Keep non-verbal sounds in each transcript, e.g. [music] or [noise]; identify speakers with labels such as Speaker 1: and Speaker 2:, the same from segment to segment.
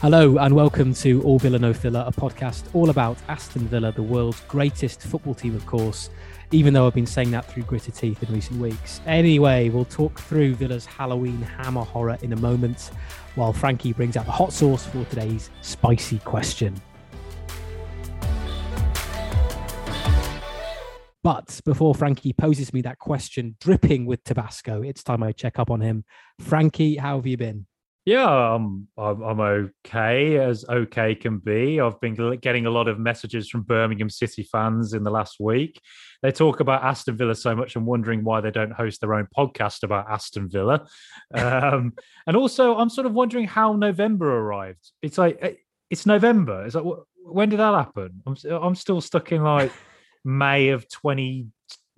Speaker 1: Hello and welcome to All Villa No Filler, a podcast all about Aston Villa, the world's greatest football team, of course, even though I've been saying that through gritted teeth in recent weeks. Anyway, we'll talk through Villa's Halloween hammer horror in a moment while Frankie brings out the hot sauce for today's spicy question. But before Frankie poses me that question dripping with Tabasco, it's time I check up on him. Frankie, how have you been?
Speaker 2: Yeah, I'm, I'm I'm okay as okay can be. I've been getting a lot of messages from Birmingham City fans in the last week. They talk about Aston Villa so much and wondering why they don't host their own podcast about Aston Villa. [laughs] Um, and also, I'm sort of wondering how November arrived. It's like eh, it's November. It's like when did that happen? I'm I'm still stuck in like [laughs] May of 20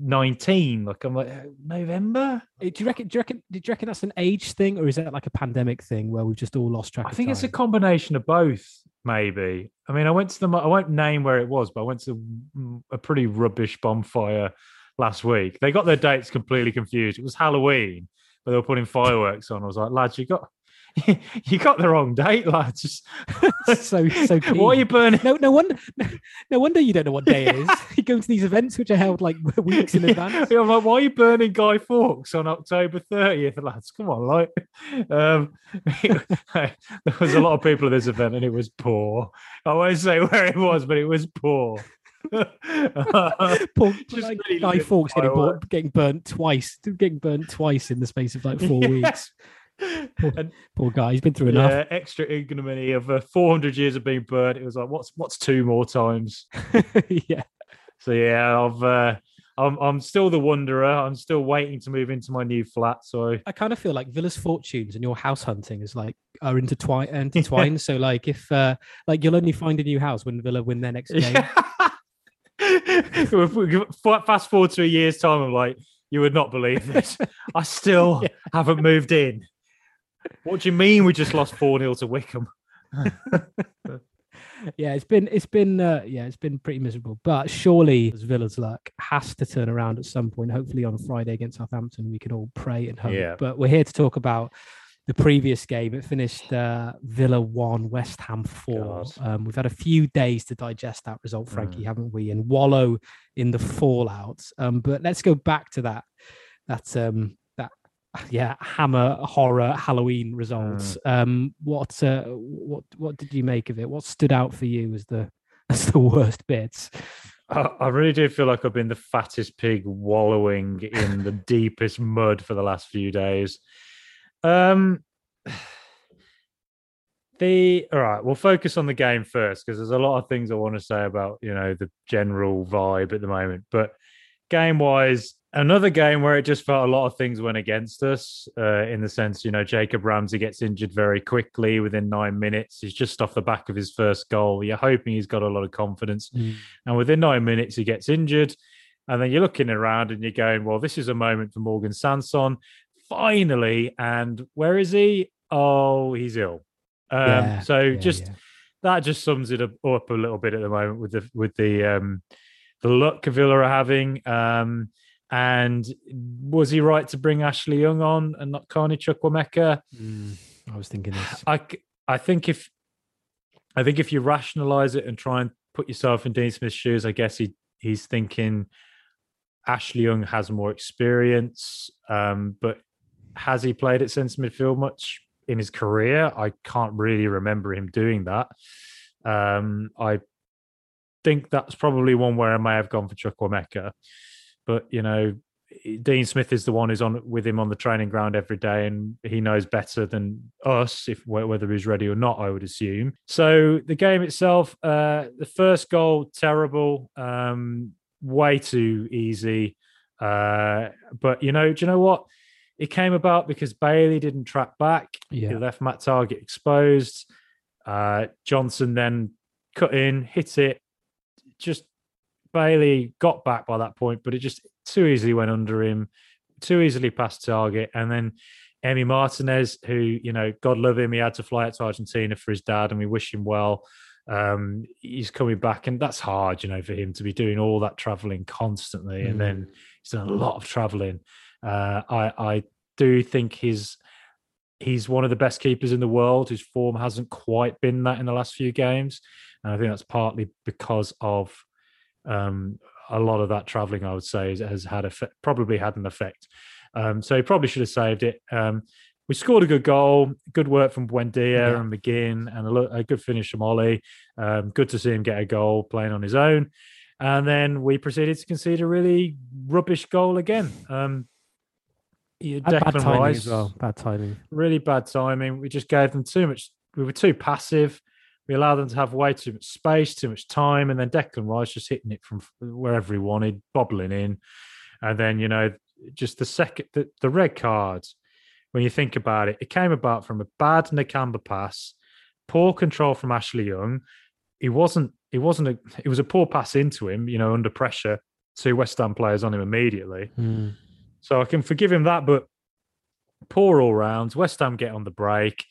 Speaker 2: 19 like i'm like uh, november?
Speaker 1: Do you reckon do you reckon do you reckon that's an age thing or is that like a pandemic thing where we've just all lost track
Speaker 2: i think
Speaker 1: time?
Speaker 2: it's a combination of both maybe. I mean i went to the i won't name where it was but i went to a pretty rubbish bonfire last week. They got their dates completely confused. It was halloween but they were putting fireworks on. I was like lads you got [laughs] you got the wrong date, lads. [laughs]
Speaker 1: so so. Keen. [laughs]
Speaker 2: Why are you burning?
Speaker 1: No, no wonder. No, wonder you don't know what day it is. you go to these events which are held like weeks in advance.
Speaker 2: Yeah, I'm like, why are you burning Guy Fawkes on October 30th, lads? Come on, like. Um, there was a lot of people at this event, and it was poor. I won't say where it was, but it was poor.
Speaker 1: Poor, like, really Guy Fawkes getting, bought, getting burnt twice, getting burnt twice in the space of like four yeah. weeks. Poor, and, poor, guy, he's been through enough. Yeah,
Speaker 2: extra ignominy of uh, 400 years of being burnt. It was like, what's what's two more times? [laughs]
Speaker 1: yeah.
Speaker 2: So yeah, I've uh, I'm I'm still the wanderer. I'm still waiting to move into my new flat. So
Speaker 1: I kind of feel like Villa's fortunes and your house hunting is like are intertwined. [laughs] Intertwined. so like if uh, like you'll only find a new house when Villa win their next game. [laughs]
Speaker 2: Fast forward to a year's time, I'm like, you would not believe this. I still yeah. haven't moved in. What do you mean we just lost 4 0 to Wycombe? [laughs]
Speaker 1: yeah, it's been it's been uh, yeah, it's been pretty miserable. But surely Villa's luck has to turn around at some point. Hopefully on Friday against Southampton, we can all pray and hope. Yeah. But we're here to talk about the previous game. It finished uh, Villa one, West Ham four. Um, we've had a few days to digest that result, Frankie, mm. haven't we? And wallow in the fallout. Um, but let's go back to that. That um, yeah hammer horror halloween results mm. um what uh, what what did you make of it what stood out for you as the [laughs] as the worst bits
Speaker 2: I, I really do feel like I've been the fattest pig wallowing in the [laughs] deepest mud for the last few days. Um, [sighs] the all right, we'll focus on the game first because there's a lot of things I want to say about you know the general vibe at the moment. But game wise, another game where it just felt a lot of things went against us uh, in the sense, you know, Jacob Ramsey gets injured very quickly within nine minutes. He's just off the back of his first goal. You're hoping he's got a lot of confidence. Mm. And within nine minutes, he gets injured. And then you're looking around and you're going, well, this is a moment for Morgan Sanson. Finally. And where is he? Oh, he's ill. Um, yeah, so yeah, just yeah. that just sums it up, up, a little bit at the moment with the with the um, the luck Villa are having. Um, and was he right to bring Ashley Young on and not Carney Chukwuemeka?
Speaker 1: Mm, I was thinking this.
Speaker 2: I, I think if I think if you rationalize it and try and put yourself in Dean Smith's shoes, I guess he he's thinking Ashley Young has more experience, um, but has he played at centre midfield much in his career? I can't really remember him doing that. Um, I think that's probably one where I may have gone for Chukwuemeka. But you know, Dean Smith is the one who's on with him on the training ground every day, and he knows better than us if whether he's ready or not. I would assume. So the game itself, uh, the first goal terrible, um, way too easy. Uh, but you know, do you know what? It came about because Bailey didn't track back. Yeah. He left Matt Targett exposed. Uh, Johnson then cut in, hit it, just Bailey got back by that point, but it just too easily went under him, too easily past Targett. And then Emi Martinez, who, you know, God love him, he had to fly out to Argentina for his dad, and we wish him well. Um, he's coming back, and that's hard, you know, for him to be doing all that traveling constantly. Mm. And then he's done a lot of traveling. Uh, I, I do think his he's one of the best keepers in the world. His form hasn't quite been that in the last few games, and I think that's partly because of um, a lot of that travelling. I would say has had effect, probably had an effect. Um, so he probably should have saved it. Um, we scored a good goal, good work from Buendia yeah. and McGinn, and a, a, good finish from Ollie. Um, good to see him get a goal playing on his own. And then we proceeded to concede a really rubbish goal again. Um,
Speaker 1: bad timing Rice, as well. Bad timing.
Speaker 2: Really bad timing. We just gave them too much. We were too passive. We allow them to have way too much space, too much time, and then Declan Rice just hitting it from wherever he wanted, bobbling in, and then you know just the second the, the red card. When you think about it, it came about from a bad Nakamba pass, poor control from Ashley Young. He wasn't. It wasn't a. It was a poor pass into him. You know, under pressure. Two West Ham players on him immediately.
Speaker 1: Mm.
Speaker 2: So I can forgive him that, but poor all rounds. West Ham get on the break.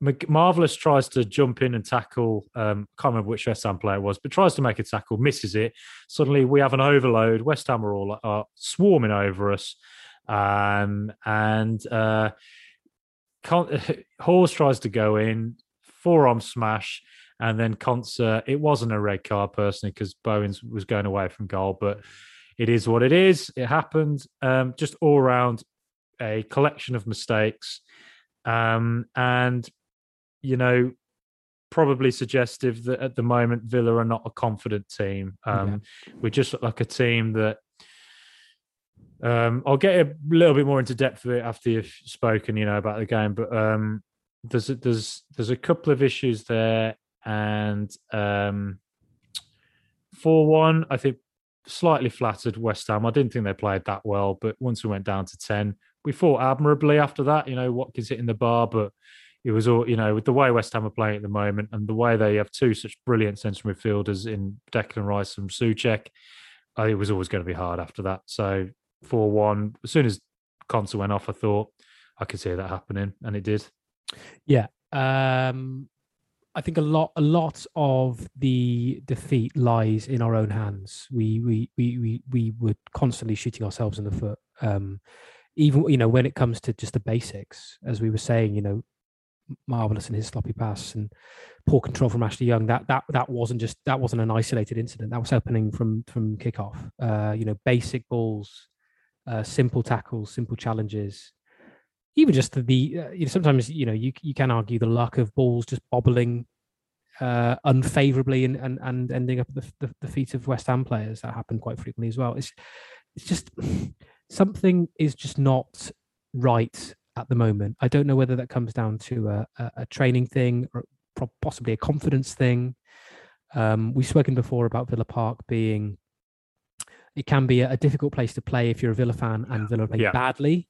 Speaker 2: Marvelous tries to jump in and tackle. Um, can't remember which West Ham player it was, but tries to make a tackle, misses it. Suddenly we have an overload. West Ham are all are swarming over us, um, and uh, [laughs] Hause tries to go in, forearm smash, and then Konsa. It wasn't a red card personally because Bowens was going away from goal, but it is what it is. It happened. Um, just all around a collection of mistakes. Um, and, you know, probably suggestive that at the moment Villa are not a confident team. Um, yeah. We just look like a team that um, I'll get a little bit more into depth of it after you've spoken, you know, about the game. But um, there's a, there's there's a couple of issues there, and um, four one, I think slightly flattered West Ham. I didn't think they played that well, but once we went down to 10, we fought admirably after that. You know, Watkins hitting the bar, but it was all, you know, with the way West Ham are playing at the moment and the way they have two such brilliant central midfielders in Declan Rice and Soucek, uh, it was always going to be hard after that. So 4 1, as soon as Konsa went off, I thought I could see that happening, and it did.
Speaker 1: Yeah. Um, I think a lot a lot of the defeat lies in our own hands. We we we we we were constantly shooting ourselves in the foot. Um, even you know when it comes to just the basics, as we were saying, you know, marvelous in his sloppy pass and poor control from Ashley Young. That that that wasn't just that wasn't an isolated incident. That was happening from from kickoff. Uh, you know, basic balls, uh, simple tackles, simple challenges even just the, the uh, you know, sometimes you know you you can argue the luck of balls just bobbling uh, unfavorably and, and and ending up at the, the, the feet of West Ham players. That happened quite frequently as well. It's it's just [sighs] something is just not right at the moment. I don't know whether that comes down to a, a, a training thing or possibly a confidence thing. Um, we've spoken before about Villa Park being it can be a, a, difficult place to play if you're a Villa fan and Villa play yeah. badly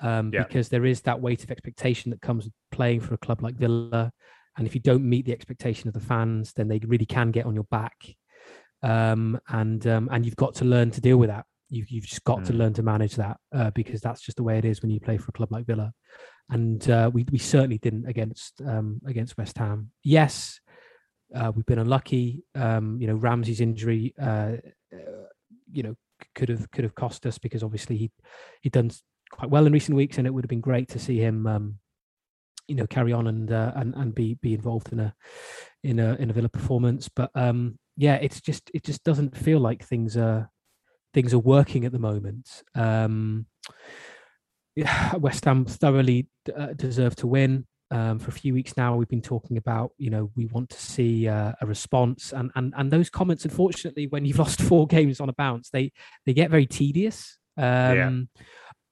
Speaker 1: um, yeah. because there is that weight of expectation that comes with playing for a club like Villa. And if you don't meet the expectation of the fans, then they really can get on your back. Um, and um, and you've got to learn to deal with that. You've, you've just got mm. to learn to manage that uh, because that's just the way it is when you play for a club like Villa. And uh, we we certainly didn't against um, against West Ham. Yes, uh, we've been unlucky. Um, you know, Ramsey's injury, uh, uh, you know, could have could have cost us because obviously he he'd done quite well in recent weeks, and it would have been great to see him, um, you know, carry on and uh, and and be be involved in a in a in a Villa performance. But um, yeah, it's just it just doesn't feel like things are things are working at the moment. Um, yeah, [sighs] West Ham thoroughly uh, deserve to win. Um, for a few weeks now, we've been talking about, you know, we want to see uh, a response, and and and those comments, unfortunately, when you've [laughs] lost four games on a bounce, they they get very tedious. Um, yeah.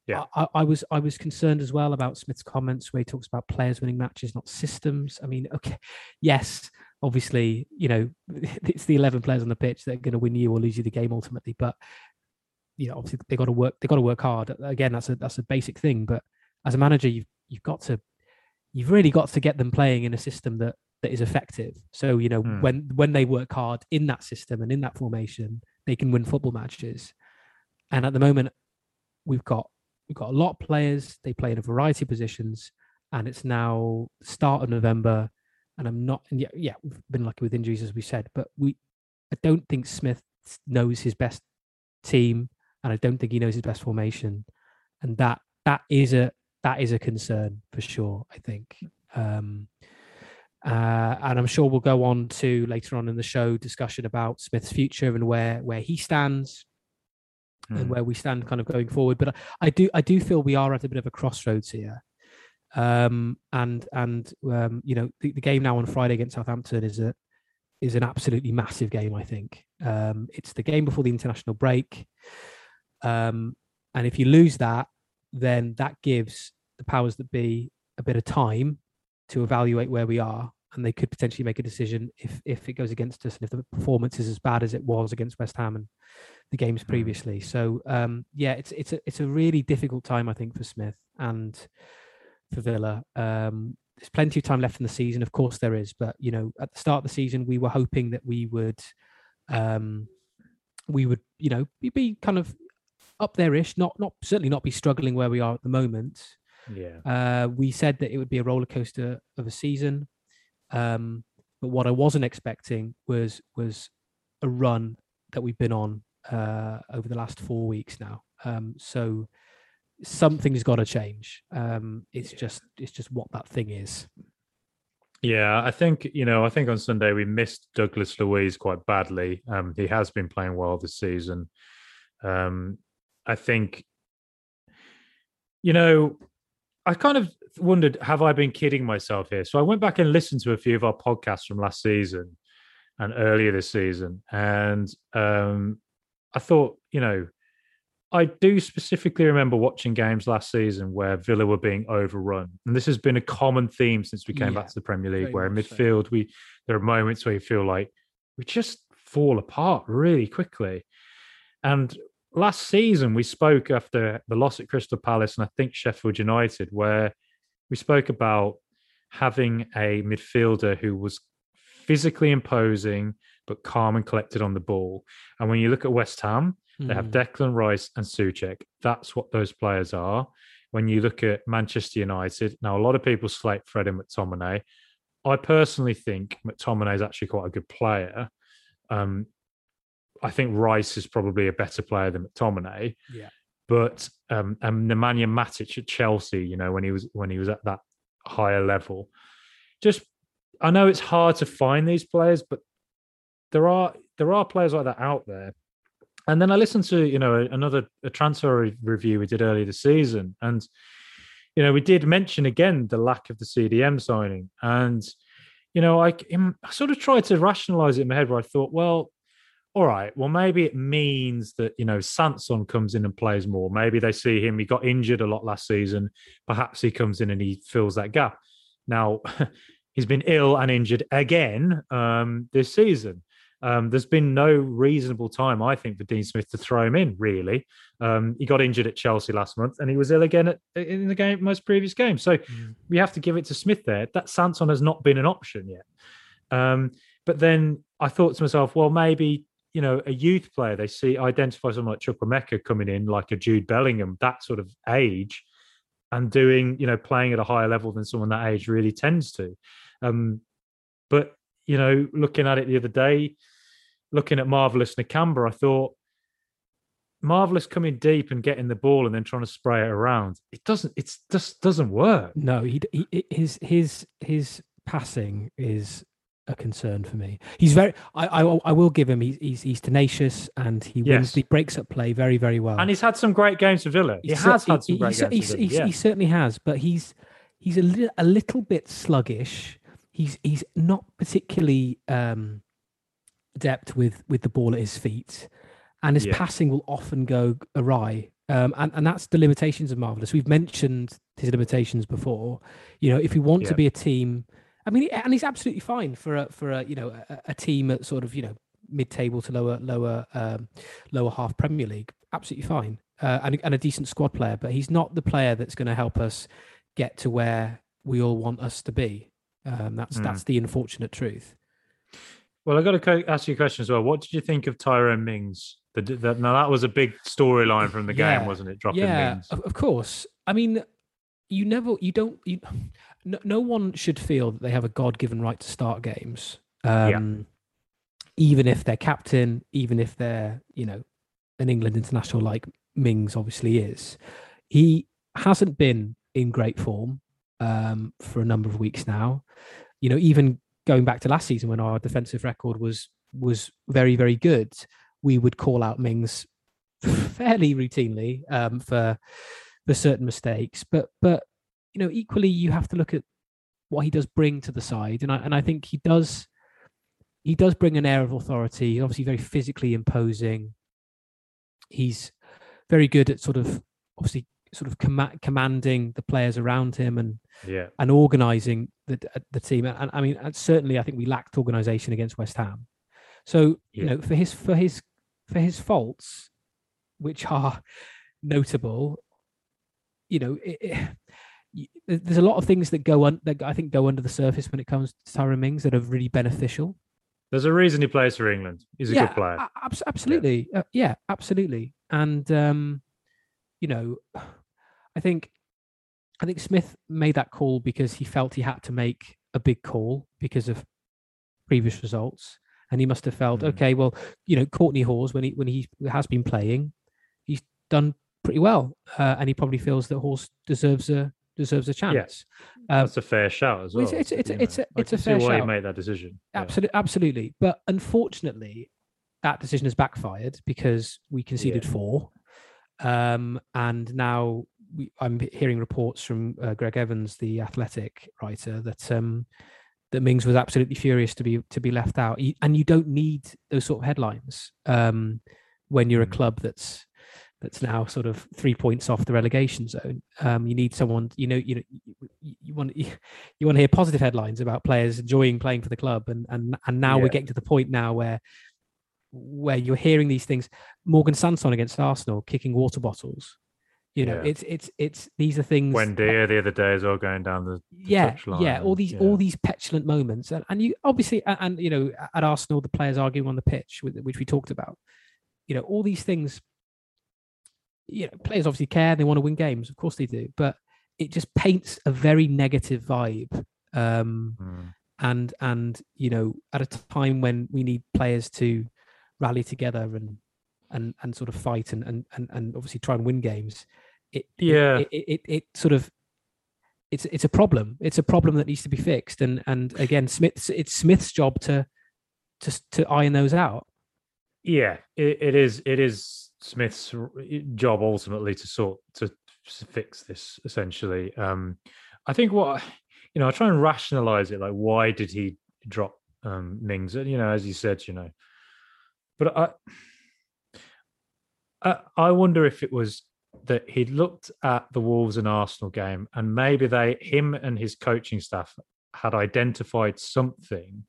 Speaker 2: Yeah,
Speaker 1: I, I, was I was concerned as well about Smith's comments where he talks about players winning matches, not systems. I mean, okay, yes, obviously, you know, [laughs] it's the eleven players on the pitch that are going to win you or lose you the game ultimately. But you know, obviously, they got to work. They got to work hard. Again, that's a that's a basic thing. But as a manager, you've you've got to you've really got to get them playing in a system that that is effective. So you know, mm. when when they work hard in that system and in that formation, they can win football matches. And at the moment, we've got We've got a lot of players. They play in a variety of positions, and it's now start of November. And I'm not, and yeah, yeah, we've been lucky with injuries as we said, but we, I don't think Smith knows his best team, and I don't think he knows his best formation, and that that is a that is a concern for sure. I think. Um, uh, and I'm sure we'll go on to later on in the show discussion about Smith's future and where where he stands mm. and hmm. where we stand kind of going forward. But I, I, do I do feel we are at a bit of a crossroads here. Um, and and um, you know the, the, game now on Friday against Southampton is a is an absolutely massive game. I think um, it's the game before the international break, um, and if you lose that, then that gives the powers that be a bit of time to evaluate where we are and they could potentially make a decision if if it goes against us and if the performance is as bad as it was against West Ham and the games hmm. previously. So um, yeah, it's it's a it's a really difficult time I think for Smith and for Villa. Um, there's plenty of time left in the season, of course there is, but you know at the start of the season we were hoping that we would um, we would you know be kind of up there ish, not not certainly not be struggling where we are at the moment.
Speaker 2: Yeah.
Speaker 1: Uh, we said that it would be a roller coaster of a season. Um, but what I wasn't expecting was was a run that we've been on uh, over the last four weeks now. Um, so something's got to change. Um, it's just it's just what that thing is.
Speaker 2: Yeah, I think you know. I think on Sunday we missed Douglas Luiz quite badly. Um, he has been playing well this season. Um, I think, you know, I kind of wondered, have I been kidding myself here? So I went back and listened to a few of our podcasts from last season and earlier this season, and um, I thought, you know, I do specifically remember watching games last season where Villa were being overrun, and this has been a common theme since we came yeah, back to the Premier League. Where in midfield, so. we there are moments where you feel like we just fall apart really quickly, and last season we spoke after the loss at Crystal Palace and I think Sheffield United, where we spoke about having a midfielder who was physically imposing but calm and collected on the ball. And when you look at West Ham, mm. they have hmm. Declan Rice and Soucek. That's what those players are. When you look at Manchester United, now a lot of people slate Fred and McTominay. I personally think McTominay is actually quite a good player. Um, I think Rice is probably a better player than McTominay.
Speaker 1: Yeah.
Speaker 2: But um, and Nemanja Matic at Chelsea, you know, when he was when he was at that higher level, just I know it's hard to find these players, but there are there are players like that out there. And then I listened to you know another a transfer review we did earlier this season, and you know we did mention again the lack of the CDM signing, and you know I, I sort of tried to rationalize it in my head where I thought, well, all right, well, maybe it means that, you know, Sanson comes in and plays more. Maybe they see him, he got injured a lot last season. Perhaps he comes in and he fills that gap. Now, [laughs] he's been ill and injured again um, this season. Um, there's been no reasonable time, I think, for Dean Smith to throw him in, really. Um, he got injured at Chelsea last month and he was ill again at, in the game, most previous game. So mm. we have to give it to Smith there. That Sanson has not been an option yet. Um, but then I thought to myself, well, maybe you know, a youth player, they see identify someone like Chukwuemeka coming in, like a Jude Bellingham, that sort of age, and doing, you know, playing at a higher level than someone that age really tends to. Um, but you know, looking at it the other day, looking at Marvelous Nakamba, I thought Marvelous coming deep and getting the ball and then trying to spray it around. It doesn't. It just doesn't work.
Speaker 1: No, he, he his his his passing is a concern for me. He's very. I I, I will give him. He's, he's he's tenacious and he yes. wins. He breaks up play very very well.
Speaker 2: And he's had some great games for Villa. He, he has had some great
Speaker 1: he,
Speaker 2: games.
Speaker 1: He, yeah. he certainly has. But he's he's a little a little bit sluggish. He's he's not particularly um, adept with with the ball at his feet, and his yeah. passing will often go awry. Um, and, and that's the limitations of Marvelous. We've mentioned his limitations before. You know, if we want yeah. to be a team I mean, and he's absolutely fine for a for a you know a, a team at sort of you know mid table to lower lower um, lower half Premier League. Absolutely fine, uh, and and a decent squad player. But he's not the player that's going to help us get to where we all want us to be. Um, that's mm. that's the unfortunate truth.
Speaker 2: Well, I got to ask you a question as well. What did you think of Tyrone Mings? The, the, now that was a big storyline from the yeah. game, wasn't it? Dropping yeah, Mings.
Speaker 1: of course. I mean, you never, you don't, you no, no one should feel that they have a God given right to start games. Um, yeah. Even if they're captain, even if they're, you know, an England international like Mings obviously is. He hasn't been in great form um, for a number of weeks now. You know, even going back to last season when our defensive record was was very very good, we would call out Mings [laughs] fairly routinely um, for for certain mistakes. But but you know, equally you have to look at what he does bring to the side, and I and I think he does he does bring an air of authority. He's obviously, very physically imposing. He's very good at sort of obviously sort of com- commanding the players around him and
Speaker 2: yeah
Speaker 1: and organizing the uh, the team. And, I mean, certainly, I think we lacked organization against West Ham. So yeah. you know, for his for his for his faults, which are [laughs] notable, you know, it, it, there's a lot of things that go on that I think go under the surface when it comes to Tyrone Mings that are really beneficial.
Speaker 2: There's a reason he plays for England. He's a
Speaker 1: yeah,
Speaker 2: good player.
Speaker 1: Ab- absolutely, yeah. Uh, yeah, absolutely. And um, you know, I think I think Smith made that call because he felt he had to make a big call because of previous results, and he must have felt mm. okay. Well, you know, Courtney Hause when he when he has been playing, he's done pretty well, uh, and he probably feels that Hause deserves a deserves a chance.
Speaker 2: Yeah. Um, That's a fair shout as well.
Speaker 1: It's it's it's, it's, a, it's a fair
Speaker 2: why
Speaker 1: shout.
Speaker 2: he made that decision.
Speaker 1: Absolutely, yeah. absolutely. But unfortunately, that decision has backfired because we conceded yeah. four, um, and now we, I'm hearing reports from uh, Greg Evans, the Athletic writer, that um, that Mings was absolutely furious to be to be left out. And you don't need those sort of headlines um, when you're a hmm. club that's that's now sort of three points off the relegation zone. Um, you need someone, you know, you know, you, you want [laughs] you, you, want to hear positive headlines about players enjoying playing for the club, and and and now yeah. we're getting to the point now where where you're hearing these things. Morgan Sanson against Arsenal kicking water bottles. You know, yeah. it's it's it's these are things.
Speaker 2: Buendia the other day is all going down the, the
Speaker 1: yeah yeah all these yeah. all these petulant moments and, and you obviously and, and, you know at Arsenal the players arguing on the pitch which we talked about. You know all these things you know, players obviously care. They want to win games, of course they do. But it just paints a very negative vibe. Um, mm. And and you know, at a time when we need players to rally together and and and sort of fight and and and, and obviously try and win games, it
Speaker 2: yeah
Speaker 1: it, it, it, it sort of it's it's a problem. It's a problem that needs to be fixed. And and again, Smith's it's Smith's job to to to iron those out.
Speaker 2: Yeah, it, it is. It is Smith's job ultimately to sort to fix this essentially. Um, I think what you know, I try and rationalize it like why did he drop um, Mings? You know, as you said, you know, but I, I, I wonder if it was that he'd looked at the Wolves and Arsenal game, and maybe they, him and his coaching staff, had identified something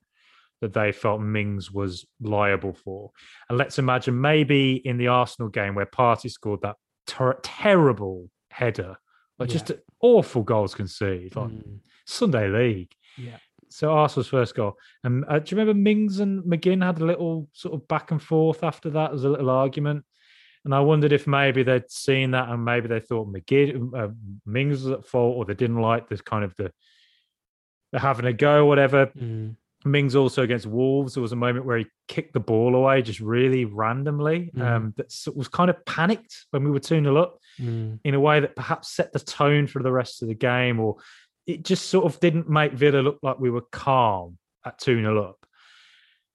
Speaker 2: that they felt Mings was liable for. And let's imagine maybe in the Arsenal game where Partey scored that ter- terrible header, like yeah. just awful goals conceded, like mm. Sunday League.
Speaker 1: Yeah.
Speaker 2: So Arsenal's first goal. And uh, do you remember Mings and McGinn had a little sort of back and forth after that? There was a little argument. And I wondered if maybe they'd seen that and maybe they thought McGinn, uh, Mings was at fault or they didn't like this kind of the, the having a go, or whatever.
Speaker 1: Mm.
Speaker 2: Mings also against Wolves, there was a moment where he kicked the ball away just really randomly. Mm. Um, that was kind of panicked when we were 2 0 up
Speaker 1: mm.
Speaker 2: in a way that perhaps set the tone for the rest of the game, or it just sort of didn't make Villa look like we were calm at 2 0 up.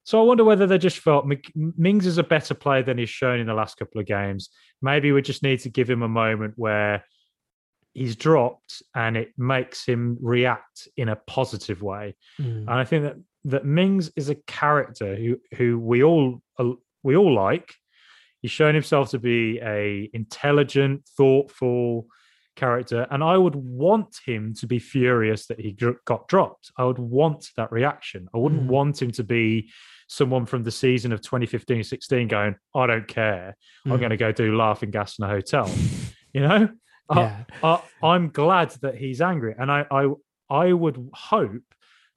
Speaker 2: So I wonder whether they just felt Mings is a better player than he's shown in the last couple of games. Maybe we just need to give him a moment where he's dropped and it makes him react in a positive way.
Speaker 1: Mm.
Speaker 2: And I think that that Mings is a character who who we all uh, we all like. He's shown himself to be a intelligent, thoughtful character, and I would want him to be furious that he got dropped. I would want that reaction. I wouldn't mm. want him to be someone from the season of 2015-16 going, "I don't care. Mm. I'm going to go do laughing gas in a hotel." you know, [laughs]
Speaker 1: yeah.
Speaker 2: I, I'm glad that he's angry, and I I I would hope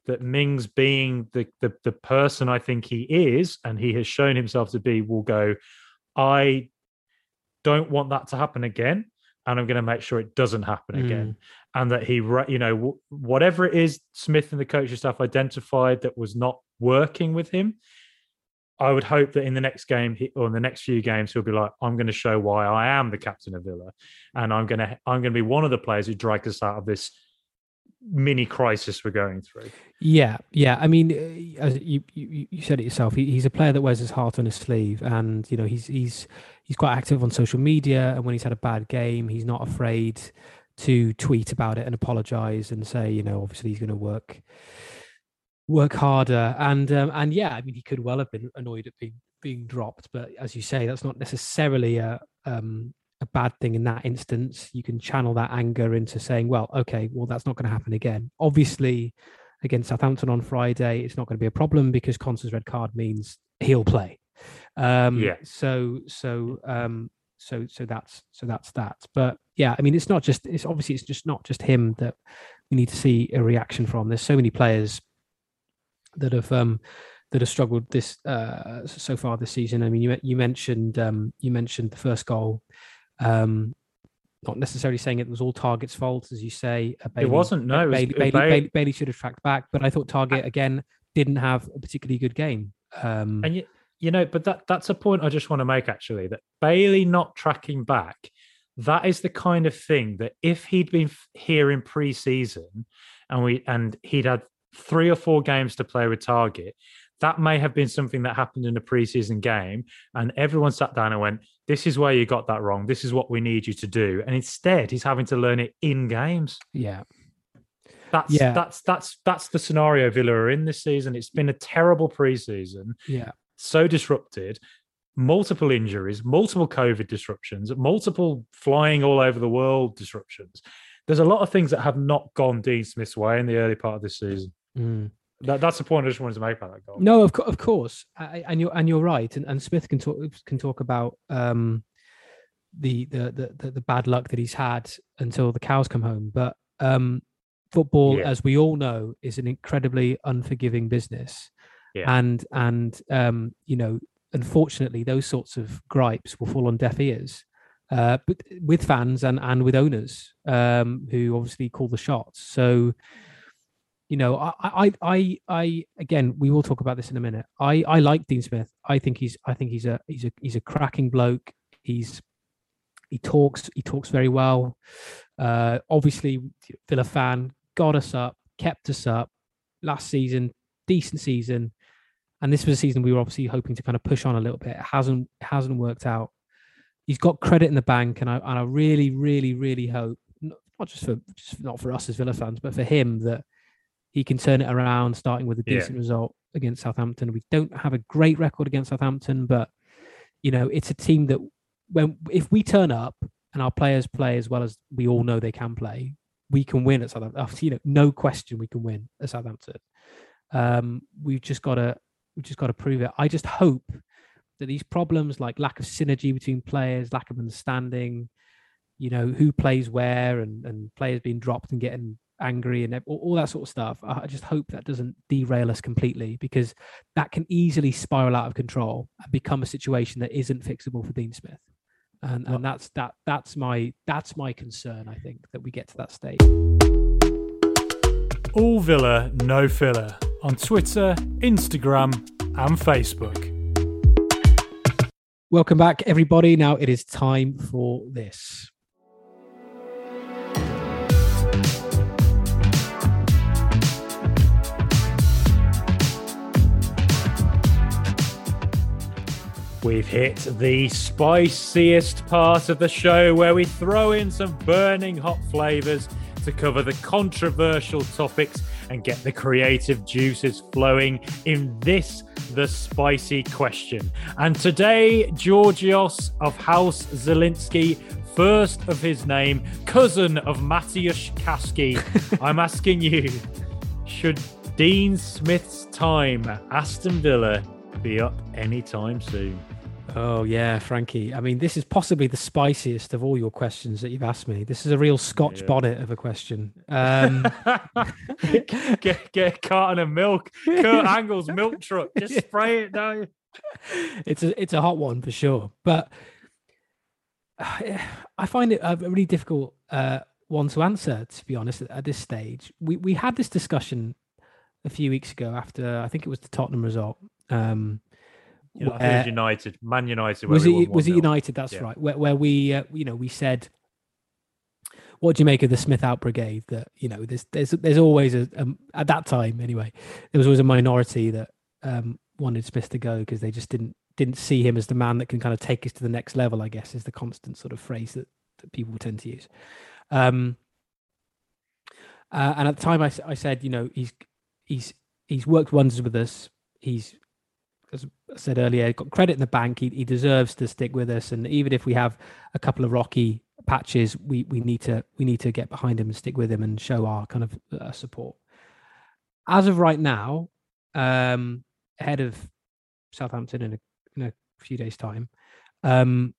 Speaker 2: that Mings, being the, the the person I think he is, and he has shown himself to be, will go. I don't want that to happen again, and I'm going to make sure it doesn't happen mm. again. And that he, you know, whatever it is, Smith and the coaching staff identified that was not working with him. I would hope that in the next game or in the next few games, he'll be like, "I'm going to show why I am the captain of Villa, and I'm going to I'm going to be one of the players who drag us out of this mini crisis we're going through."
Speaker 1: Yeah, yeah. I mean, as you you, you said it yourself. He, he's a player that wears his heart on his sleeve, and you know he's he's he's quite active on social media. And when he's had a bad game, he's not afraid to tweet about it and apologize and say, you know, obviously he's going to work work harder. And um, and yeah, I mean, he could well have been annoyed at being being dropped, but as you say, that's not necessarily a um, a bad thing in that instance. You can channel that anger into saying, well, okay, well, that's not going to happen again. Obviously, against Southampton on Friday, it's not going to be a problem because Konsa's red card means he'll play. Um, yeah. So so um, so so that's so that's that. But yeah, I mean, it's not just it's obviously it's just not just him that we need to see a reaction from. There's so many players that have um, that have struggled this uh, so far this season. I mean, you you mentioned um, you mentioned the first goal. Um, not necessarily saying it was all Targett's fault, as you say.
Speaker 2: Uh, Bailey, it wasn't. No,
Speaker 1: Bailey, it was, Bailey, Bailey, Bailey, Bailey, should have tracked back, but I thought Target again didn't have a particularly good game. Um,
Speaker 2: and you, you know, but that that's a point I just want to make actually that Bailey not tracking back. That is the kind of thing that if he'd been here in pre-season and we and he'd had three or four games to play with Targett, that may have been something that happened in a preseason game, and everyone sat down and went, "This is where you got that wrong. This is what we need you to do." And instead, he's having to learn it in games.
Speaker 1: Yeah,
Speaker 2: that's yeah. that's that's that's the scenario Villa are in this season. It's been a terrible preseason.
Speaker 1: Yeah,
Speaker 2: so disrupted. Multiple injuries, multiple COVID disruptions, multiple flying all over the world disruptions. There's a lot of things that have not gone Dean Smith's way in the early part of this season.
Speaker 1: Mm.
Speaker 2: That, that's the point I just wanted to make about that goal.
Speaker 1: No, of, co- of course, I, and you're and you're right. And, and Smith can talk can talk about um, the, the the the bad luck that he's had until the cows come home. But um, football, yeah. as we all know, is an incredibly unforgiving business. Yeah. And and um, you know, unfortunately, those sorts of gripes will fall on deaf ears. Uh, but with fans and and with owners um, who obviously call the shots. So you know, I, I, I, I, again, we will talk about this in a minute. I, I like Dean Smith. I think he's, I think he's a, he's a, he's a cracking bloke. He's, he talks, he talks very well. Uh, obviously, Villa fan, got us up, kept us up last season, decent season, and this was a season we were obviously hoping to kind of push on a little bit. It hasn't, hasn't worked out. He's got credit in the bank, and I, and I really, really, really hope not just for, just not for us as Villa fans, but for him that he can turn it around, starting with a decent yeah. result against Southampton. We don't have a great record against Southampton, but you know, it's a team that when if we turn up and our players play as well as we all know they can play, we can win at Southampton. You know, no question we can win at Southampton. Um, we've just got to we've just got to prove it. I just hope that these problems like lack of synergy between players, lack of understanding, you know, who plays where and, and players being dropped and getting angry and all, all, that sort of stuff. I just hope that doesn't derail us completely because that can easily spiral out of control and become a situation that isn't fixable for Dean Smith. And, and that's that that's my that's my concern. I think that we get to that stage.
Speaker 2: All Villa, no filler on Twitter, Instagram, and Facebook.
Speaker 1: Welcome back, everybody. Now it is time for this.
Speaker 2: We've hit the spiciest part of the show where we throw in some burning hot flavors to cover the controversial topics and get the creative juices flowing in this, the spicy question. And today, Georgios of House Zielinski, first of his name, cousin of Matthias Kaski, [laughs] I'm asking you, should Dean Smith's time at Aston Villa be up anytime soon?
Speaker 1: Oh yeah, Frankie. I mean, this is possibly the spiciest of all your questions that you've asked me. This is a real Scotch yeah. bonnet of a question. Um... [laughs]
Speaker 2: get, get a carton of milk. Kurt [laughs] Angle's milk truck. Just spray it down.
Speaker 1: It's a it's a hot one for sure, but [sighs] I find it a really difficult uh, one to answer. To be honest, at this stage, we we had this discussion a few weeks ago after I think it was the Tottenham result. Um,
Speaker 2: Yeah, I think United, Man United.
Speaker 1: Was it was it United? That's yeah. right. Where, where we uh, you know we said, what do you make of the Smith out brigade? That you know there's there's there's always a um, at that time anyway there was always a minority that um, wanted Smith to go because they just didn't didn't see him as the man that can kind of take us to the next level. I guess is the constant sort of phrase that, that people tend to use. Um, uh, and at the time, I, I said, you know, he's he's he's worked wonders with us. He's as I said earlier, got credit in the bank. He, he deserves to stick with us. And even if we have a couple of rocky patches, we we need to we need to get behind him and stick with him and show our kind of uh, support. As of right now, um, ahead of Southampton in a, in a few days' time, um,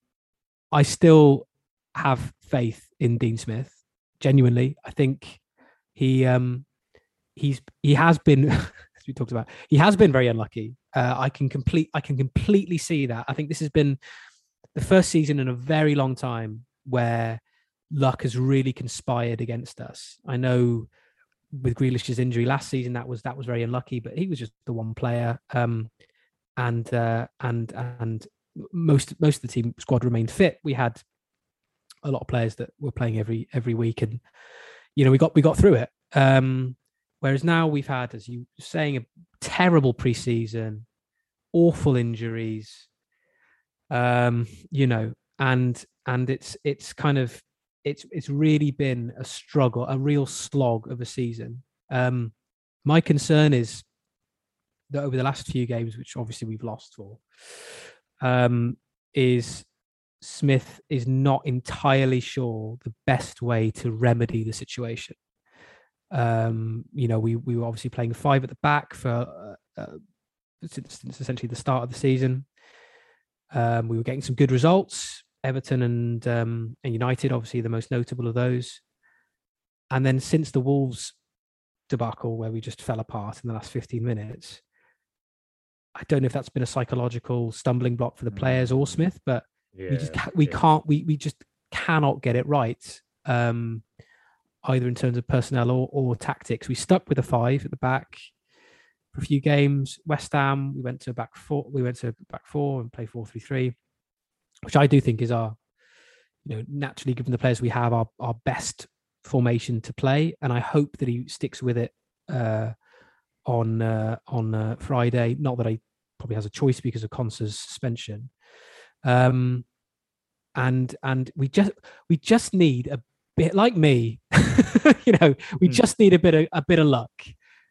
Speaker 1: I still have faith in Dean Smith. Genuinely, I think he um, he's he has been [laughs] as we talked about. He has been very unlucky. Uh, I can complete. I can completely see that. I think this has been the first season in a very long time where luck has really conspired against us. I know with Grealish's injury last season, that was that was very unlucky, but he was just the one player. Um, and uh, and and most most of the team squad remained fit. We had a lot of players that were playing every every week, and you know we got we got through it. Um, Whereas now we've had, as you were saying, a terrible preseason, awful injuries, um, you know, and and it's it's kind of it's it's really been a struggle, a real slog of a season. Um, my concern is that over the last few games, which obviously we've lost four, um, is Smith is not entirely sure the best way to remedy the situation. Um, you know, we we were obviously playing five at the back for uh, uh, since, since, essentially the start of the season. Um, we were getting some good results. Everton and um, and United, obviously the most notable of those. And then since the Wolves debacle, where we just fell apart in the last 15 minutes, I don't know if that's been a psychological stumbling block for the players or Smith, but yeah, we just we yeah. can't we we just cannot get it right. Um, either in terms of personnel or, or tactics. We stuck with a five at the back for a few games. West Ham, we went to a back four. We went to back four and play four three three, which I do think is our, you know, naturally given the players we have, our our best formation to play. And I hope that he sticks with it uh, on uh, on uh, Friday. Not that I probably has a choice because of Konsa's suspension. Um, and and we just we just need a bit like me, [laughs] you know, we mm. just need a bit of a bit of luck.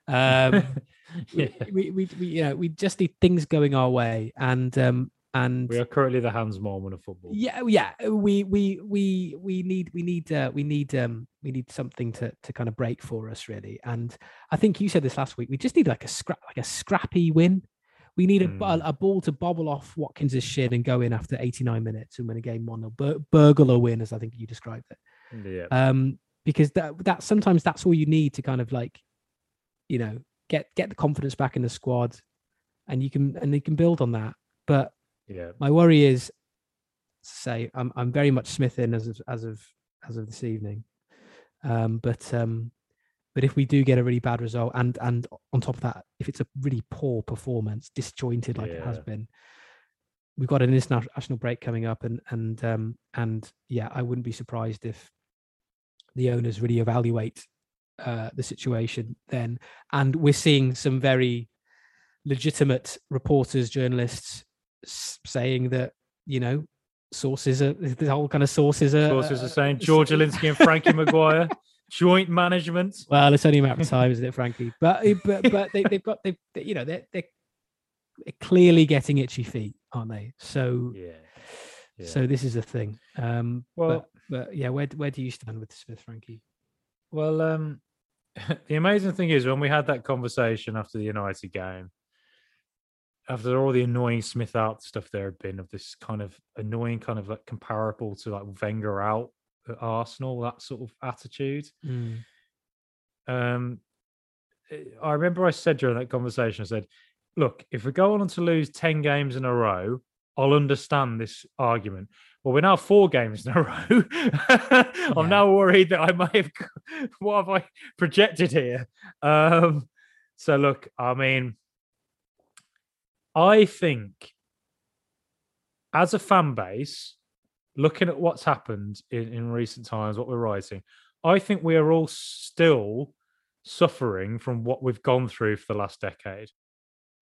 Speaker 1: Um, [laughs] yeah. we, we, we, you know, we just need things going our way, and um, and
Speaker 2: we are currently the Hans Moleman of football.
Speaker 1: Yeah, yeah, we we we we need we need uh, we need um we need something to to kind of break for us really. And I think you said this last week. We just need like a scrap like a scrappy win. We need a, mm. a, a, ball to bobble off Watkins' shin and go in after 89 minutes and win a game one nil. Bur- burglar win, as I think you described it.
Speaker 2: Yeah.
Speaker 1: Um, because that that sometimes that's all you need to kind of like, you know, get get the confidence back in the squad, and you can and you can build on that. But
Speaker 2: yeah,
Speaker 1: my worry is, to say, I'm I'm very much Smith in as of as of as of this evening. Um, but um, but if we do get a really bad result, and and on top of that, if it's a really poor performance, disjointed like yeah. it has been, we've got an international break coming up, and and um, and yeah, I wouldn't be surprised if the owners really evaluate uh, the situation then. And we're seeing some very legitimate reporters, journalists saying that, you know, sources are [laughs] the whole kind of sources are
Speaker 2: sources are saying [laughs] George Alinsky and Frankie Maguire joint management.
Speaker 1: Well, it's only a matter of time, isn't it, Frankie? But but [laughs] but they, have got they've you know they're, they're clearly getting itchy feet, aren't they? So
Speaker 2: yeah. yeah.
Speaker 1: So this is a thing. Um, well, but yeah, where where do you stand with Smith, Frankie?
Speaker 2: Well, um, [laughs] the amazing thing is when we had that conversation after the United game, after all the annoying Smith out stuff there had been of this kind of annoying, kind of like comparable to like Wenger out at Arsenal, that sort of attitude.
Speaker 1: Mm.
Speaker 2: Um, I remember I said during that conversation, I said, "Look, if we go on to lose ten games in a row, I'll understand this argument. Well, we're now four games in a [laughs] row. I'm yeah. now worried that I might have [laughs] what have I projected here. Um, so look, I mean, I think as a fan base, looking at what's happened in, in recent times, what we're writing, I think we are all still suffering from what we've gone through for the last decade.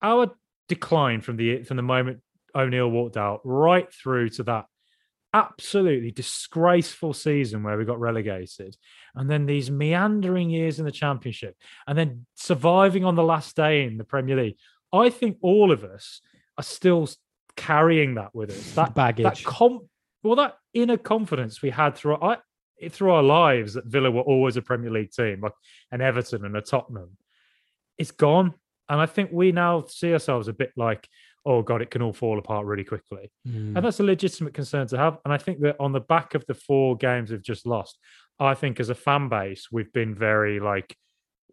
Speaker 2: Our decline from the from the moment O'Neill walked out right through to that absolutely disgraceful season where we got relegated, and then these meandering years in the championship, and then surviving on the last day in the Premier League. I think all of us are still carrying that with us. That
Speaker 1: baggage.
Speaker 2: That com- well, that inner confidence we had through I, through our lives that Villa were always a Premier League team, like an Everton and a Tottenham. It's gone. And I think we now see ourselves a bit like, oh God, it can all fall apart really quickly. Mm. And that's a legitimate concern to have. And I think that on the back of the four games we've just lost, I think as a fan base, we've been very like,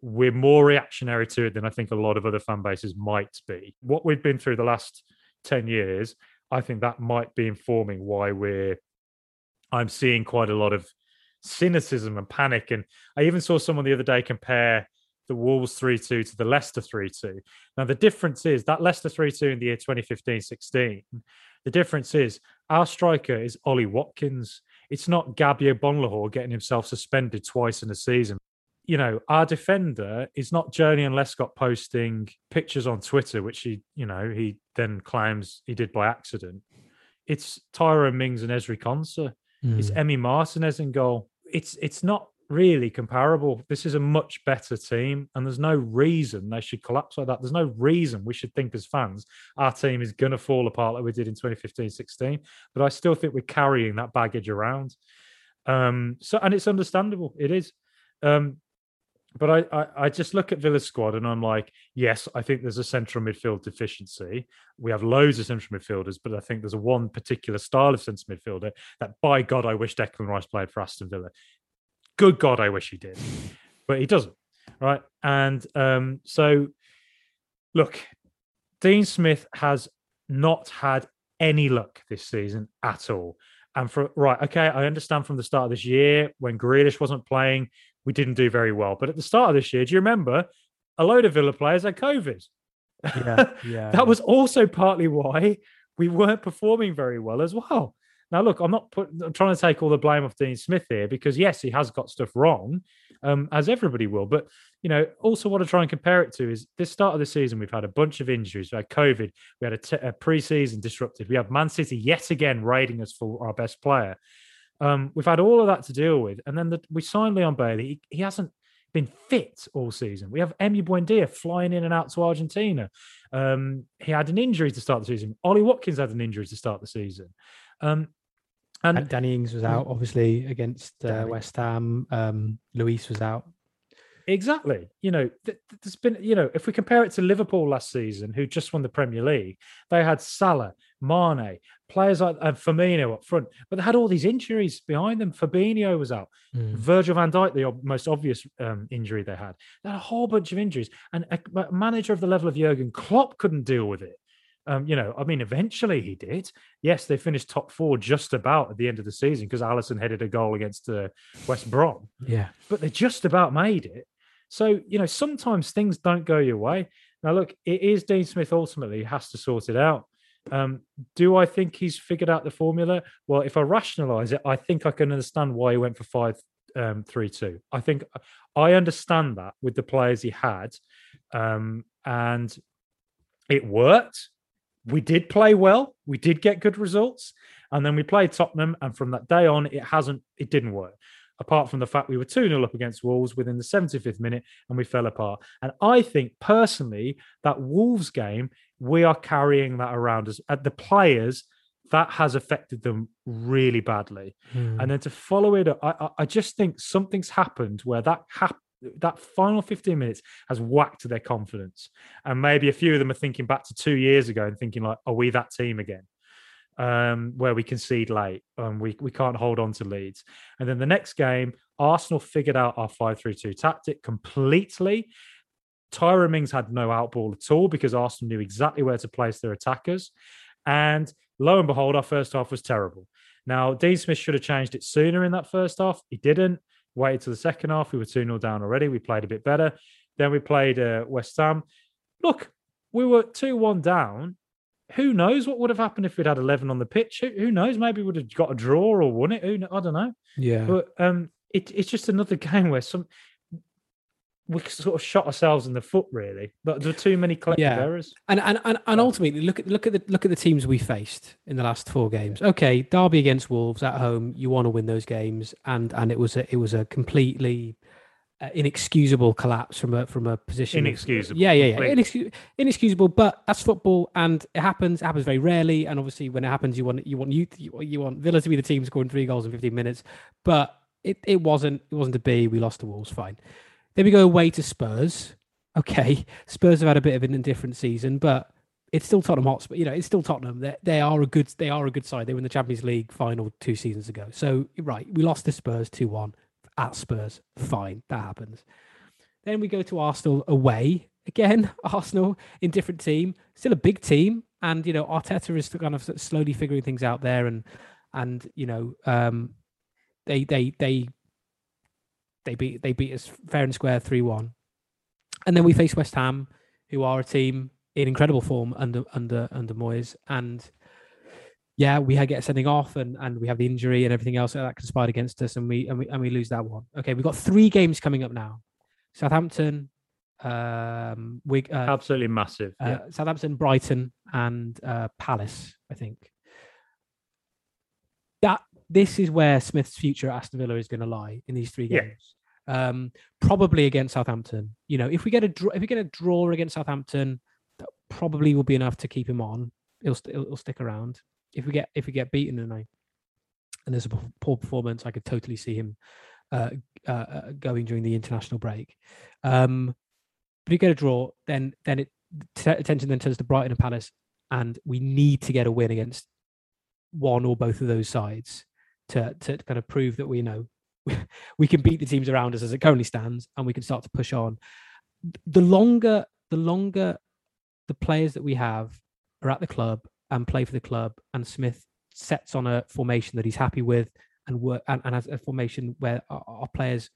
Speaker 2: we're more reactionary to it than I think a lot of other fan bases might be. What we've been through the last 10 years, I think that might be informing why we're, I'm seeing quite a lot of cynicism and panic. And I even saw someone the other day compare the Wolves 3 2 to the Leicester 3 2. Now, the difference is that Leicester 3 2 in the year 2015 16, the difference is our striker is Ollie Watkins. It's not Gabby Agbonlahor getting himself suspended twice in a season. You know, our defender is not Joleon Lescott posting pictures on Twitter, which he, you know, he then claims he did by accident. It's Tyrone Mings and Ezri Konsa. Mm. It's Emi Martinez in goal. It's it's not really comparable. This is a much better team, and there's no reason they should collapse like that. There's no reason we should think as fans our team is going to fall apart like we did in 2015 16. But I still think we're carrying that baggage around. Um, so, and it's understandable. It is. Um, but I, I, I just look at Villa's squad and I'm like, yes, I think there's a central midfield deficiency. We have loads of central midfielders, but I think there's a one particular style of central midfielder that, by God, I wish Declan Rice played for Aston Villa good God, I wish he did, but he doesn't. Right. And um, so, look, Dean Smith has not had any luck this season at all. And for right, okay, I understand from the start of this year when Grealish wasn't playing, we didn't do very well. But at the start of this year, do you remember a load of Villa players had COVID?
Speaker 1: Yeah, [laughs] yeah.
Speaker 2: that was also partly why we weren't performing very well as well. Now, look, I'm not put, I'm trying to take all the blame off Dean Smith here because yes, he has got stuff wrong, um, as everybody will. But you know, also what I try and compare it to is this start of the season, we've had a bunch of injuries. We had COVID, we had a, t- a pre-season disrupted. We have Man City yet again raiding us for our best player. Um, we've had all of that to deal with, and then the, we signed Leon Bailey. He, he hasn't been fit all season. We have Emi Buendia flying in and out to Argentina. Um, he had an injury to start the season. Ollie Watkins had an injury to start the season. Um,
Speaker 1: and Danny Ings was out, obviously, against uh, West Ham. Um, Luiz was out.
Speaker 2: Exactly. You know, th- there's been, you know, if we compare it to Liverpool last season, who just won the Premier League, they had Salah, Mane, players like uh, Firmino up front, but they had all these injuries behind them. Fabinho was out, mm. Virgil van Dijk, the most obvious um, injury they had. They had a whole bunch of injuries, and a, a manager of the level of Jurgen Klopp couldn't deal with it. Um, you know, I mean, eventually he did. Yes, they finished top four just about at the end of the season because Alisson headed a goal against uh, West Brom.
Speaker 1: Yeah,
Speaker 2: but they just about made it. So you know, sometimes things don't go your way. Now, look, it is Dean Smith ultimately has to sort it out. Um, do I think he's figured out the formula? Well, if I rationalize it, I think I can understand why he went for five um, three two. I think I understand that with the players he had, um, and it worked we did play well. We did get good results. And then we played Tottenham. And from that day on, it hasn't, it didn't work. Apart from the fact we were 2 0 up against Wolves within the 75th minute and we fell apart. And I think personally, that Wolves game, we are carrying that around as at the players that has affected them really badly. Hmm. And then to follow it up, I, I, just think something's happened where that happened that final 15 minutes has whacked their confidence. And maybe a few of them are thinking back to two years ago and thinking, like, are we that team again? Um, where we concede late and we, we can't hold on to leads. And then the next game, Arsenal figured out our 5 3 2 tactic completely. Tyrone Mings had no outball at all because Arsenal knew exactly where to place their attackers. And lo and behold, our first half was terrible. Now, Dean Smith should have changed it sooner in that first half. He didn't waited to the second half. We were 2 0 down already. We played a bit better. Then we played uh, West Ham. Look, we were 2 1 down. who knows what would have happened if we'd had 11 on the pitch? Who, who knows? Maybe we would have got a draw or won it. Who, I don't know.
Speaker 1: Yeah.
Speaker 2: But um, it, it's just another [laughs] game where some we sort of shot ourselves in the foot, really. But there were too many collective yeah. errors.
Speaker 1: And, and and and ultimately, look at look at the look at the teams we faced in the last four games. Okay, Derby against Wolves at home, you want to win those games, and and it was a it was a completely uh, inexcusable collapse from a from a position.
Speaker 2: Inexcusable.
Speaker 1: Of, yeah, yeah, yeah. Inexcusable, inexcusable, but that's football, and it happens. It happens very rarely, and obviously, when it happens, you want you want you you want Villa to be the team scoring three goals in 15 minutes, but it, it wasn't it wasn't to be. We lost the Wolves, fine. Then we go away to Spurs. Okay, [laughs] Spurs have had a bit of an indifferent season, but it's still Tottenham Hotspur. You know, it's still Tottenham. They, they are a good they are a good side. They in the Champions League final two seasons ago. So right, we lost to Spurs two one at Spurs. Fine, that happens. Then we go to Arsenal away again. [laughs] Arsenal in different team, still a big team, and you know Arteta is kind of slowly figuring things out there, and and you know um, they they they they beat they beat us fair and square three one, and then we face West Ham, who are a team in incredible form under under under Moyes, and yeah, we had get sending off and, and we have the injury and everything else that conspired against us and we and we and we lose that one. Okay, we've got three games coming up now. Southampton, um, we uh,
Speaker 2: absolutely massive.
Speaker 1: Uh, Southampton, Brighton, and uh, Palace. I think this is where Smith's future at Aston Villa is going to lie in these three games. Yeah. Um, probably against Southampton. You know, if we get a draw, if we get a draw against Southampton, that probably will be enough to keep him on. He'll, he'll, he'll stick around if we get if we get beaten and and there's a poor performance, I could totally see him uh, uh, uh, going during the international break. Um, but if you get a draw, then then it t- attention then turns to Brighton and Palace, and we need to get a win against one or both of those sides to to kind of prove that we know [laughs] we can beat the teams around us as it currently stands, and we can start to push on. The longer the longer the players that we have are at the club and play for the club. And Smith sets on a formation that he's happy with and work and, and has a formation where our, our, players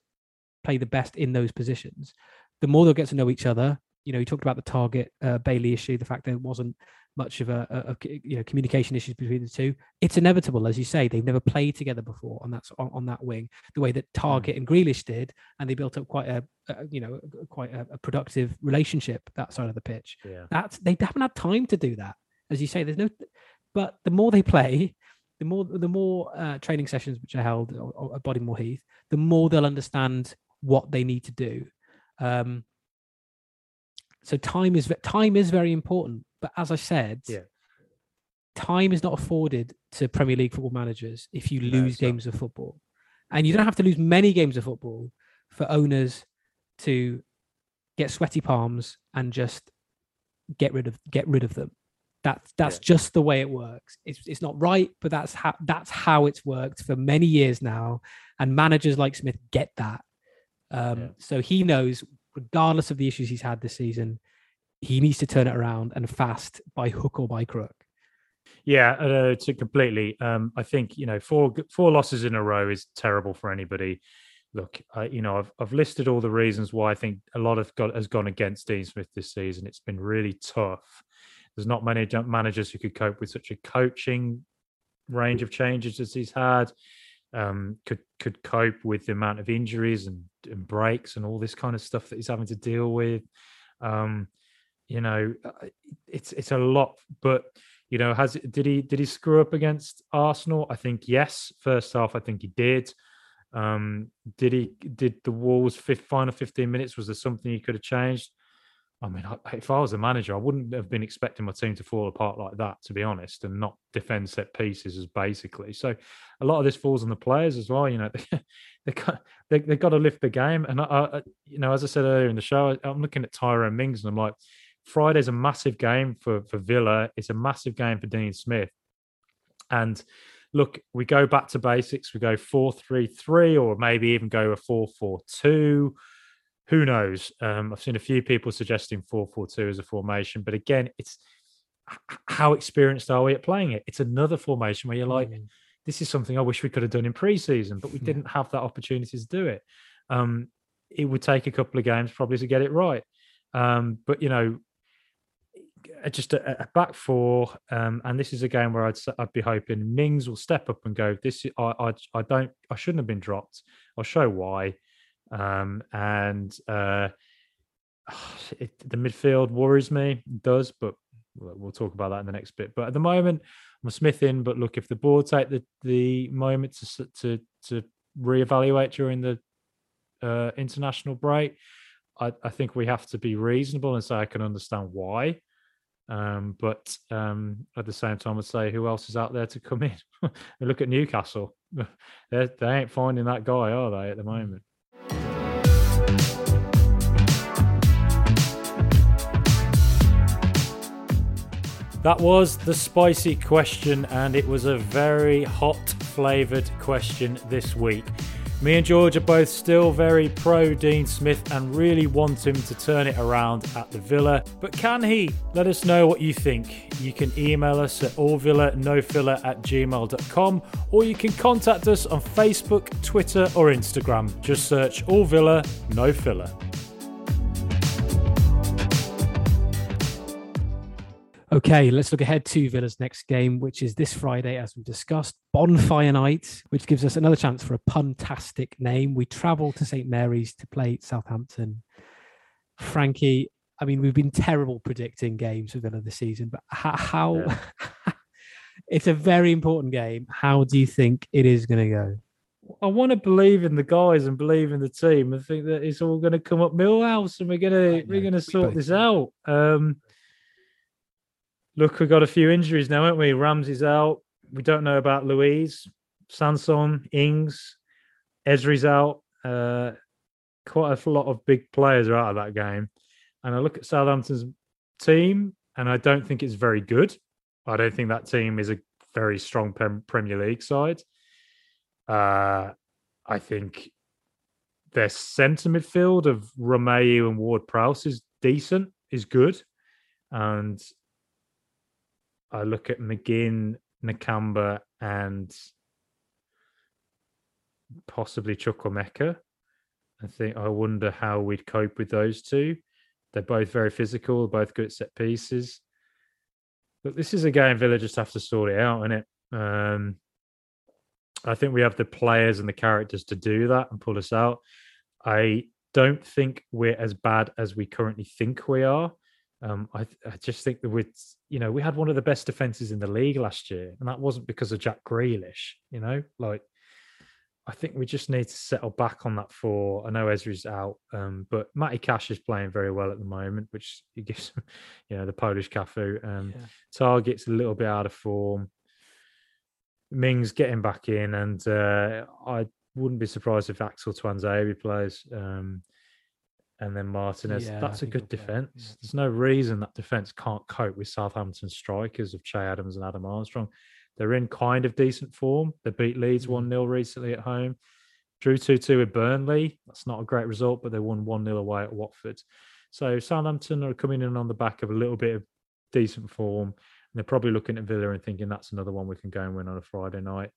Speaker 1: play the best in those positions. The more they'll get to know each other. You know, he talked about the Targett uh, Bailey issue, the fact there wasn't much of a, a, a, you know communication issues between the two. It's inevitable, as you say. They've never played together before on that on, on that wing, the way that Targett mm. and Grealish did, and they built up quite a, you know quite a, productive relationship that side of the pitch.
Speaker 2: Yeah.
Speaker 1: That's they haven't had time to do that as you say, there's no. But the more they play, the more the more uh, training sessions which are held at Bodymoor Heath, the more they'll understand what they need to do. Um, so time is time is very important. But as I said,
Speaker 2: yeah.
Speaker 1: time is not afforded to Premier League football managers if you lose no, games not. of football, and you don't have to lose many games of football for owners to get sweaty palms and just get rid of get rid of them. That's that's yeah. just the way it works. It's it's not right, but that's how that's how it's worked for many years now. And managers like Smith get that. Um, yeah. So he knows, regardless of the issues he's had this season, he needs to turn it around and fast by hook or by crook.
Speaker 2: Yeah, uh, to completely. Um, I think you know four four losses in a row is terrible for anybody. Look, I, you know, I've I've listed all the reasons why I think a lot of got has gone against Dean Smith this season. It's been really tough. There's not many managers who could cope with such a coaching range of changes as he's had. Um, could could cope with the amount of injuries and, and breaks and all this kind of stuff that he's having to deal with. Um, you know, uh, it's it's a lot. But you know, has did he did he screw up against Arsenal? I think yes. First half, I think he did. Um, did he did the Wolves fifth, final 15 minutes? Was there something he could have changed? I mean, if I was a manager, I wouldn't have been expecting my team to fall apart like that, to be honest, and not defend set pieces as basically. So, a lot of this falls on the players as well. You know, [laughs] they they they got to lift the game. And I, I, you know, as I said earlier in the show, I'm looking at Tyrone Mings, and I'm like, Friday's a massive game for for Villa. It's a massive game for Dean Smith. And look, we go back to basics. We go four three three, or maybe even go a four four two who knows? Um, I've seen a few people suggesting 4 4 2 as a formation, but again, it's how experienced are we at playing it? It's another formation where you're like, mm. this is something I wish we could have done in pre-season, but we didn't have that opportunity to do it. Um, it would take a couple of games probably to get it right. Um, but you know, just a, a back four, um, and this is a game where I'd I'd be hoping Mings will step up and go. This I I, I don't I shouldn't have been dropped. I'll show why. Um, and uh, [sighs] it, the midfield worries me, does, but we'll talk about that in the next bit. But at the moment, I'm a Smith in. But look, if the board take the the moment to to to reevaluate during the uh, international break, I, I think we have to be reasonable and say I can understand why. Um, but um, at the same time, I'd say who else is out there to come in? [laughs] look at Newcastle; [laughs] they they ain't finding that guy, are they, at the moment? That was the spicy question, and it was a very hot flavoured question this week. Me and George are both still very pro Dean Smith and really want him to turn it around at the Villa. But can he? Let us know what you think. You can email us at allvillanofiller at gmail.com or you can contact us on Facebook, Twitter, or Instagram. Just search All Villa No Filler.
Speaker 1: Okay, let's look ahead to Villa's next game, which is this Friday, as we discussed, Bonfire Night, which gives us another chance for a puntastic name. We travel to St Mary's to play Southampton. Frankie, I mean, we've been terrible predicting games for Villa this season, but how, how yeah. [laughs] it's a very important game. How do you think it is going to go?
Speaker 2: I want to believe in the guys and believe in the team and think that it's all going to come up Milhouse and we're going to we're going to sort this out. Um, Look, we've got a few injuries now, haven't we? Ramsey's out. We don't know about Luiz, Sanson, Ings, Ezri's out. Uh, quite a lot of big players are out of that game. And I look at Southampton's team, and I don't think it's very good. I don't think that team is a very strong Premier League side. Uh, I think their centre midfield of Romeu and Ward Prowse is decent, is good. And I look at McGinn, Nakamba, and possibly Chukwuemeka. I think I wonder how we'd cope with those two. They're both very physical, both good set pieces. But this is a game Villa just have to sort it out, isn't it? Um, I think we have the players and the characters to do that and pull us out. I don't think we're as bad as we currently think we are. Um, I, I just think that with you know we had one of the best defenses in the league last year, and that wasn't because of Jack Grealish. You know, like I think we just need to settle back on that four. I know Ezri's out, um, but Matty Cash is playing very well at the moment, which he [laughs] gives him, you know the Polish Cafu. Um, yeah. Targett's a little bit out of form. Mings getting back in, and uh, I wouldn't be surprised if Axel Tuanzebe plays. Um, and then Martinez. Yeah, That's a good defense. Yeah. There's no reason that defense can't cope with Southampton strikers of Che Adams and Adam Armstrong. They're in kind of decent form. They beat Leeds 1 mm. 0 recently at home. Drew 2 2 with Burnley. That's not a great result, but they won 1 0 away at Watford. So Southampton are coming in on the back of a little bit of decent form. And they're probably looking at Villa and thinking that's another one we can go and win on a Friday night.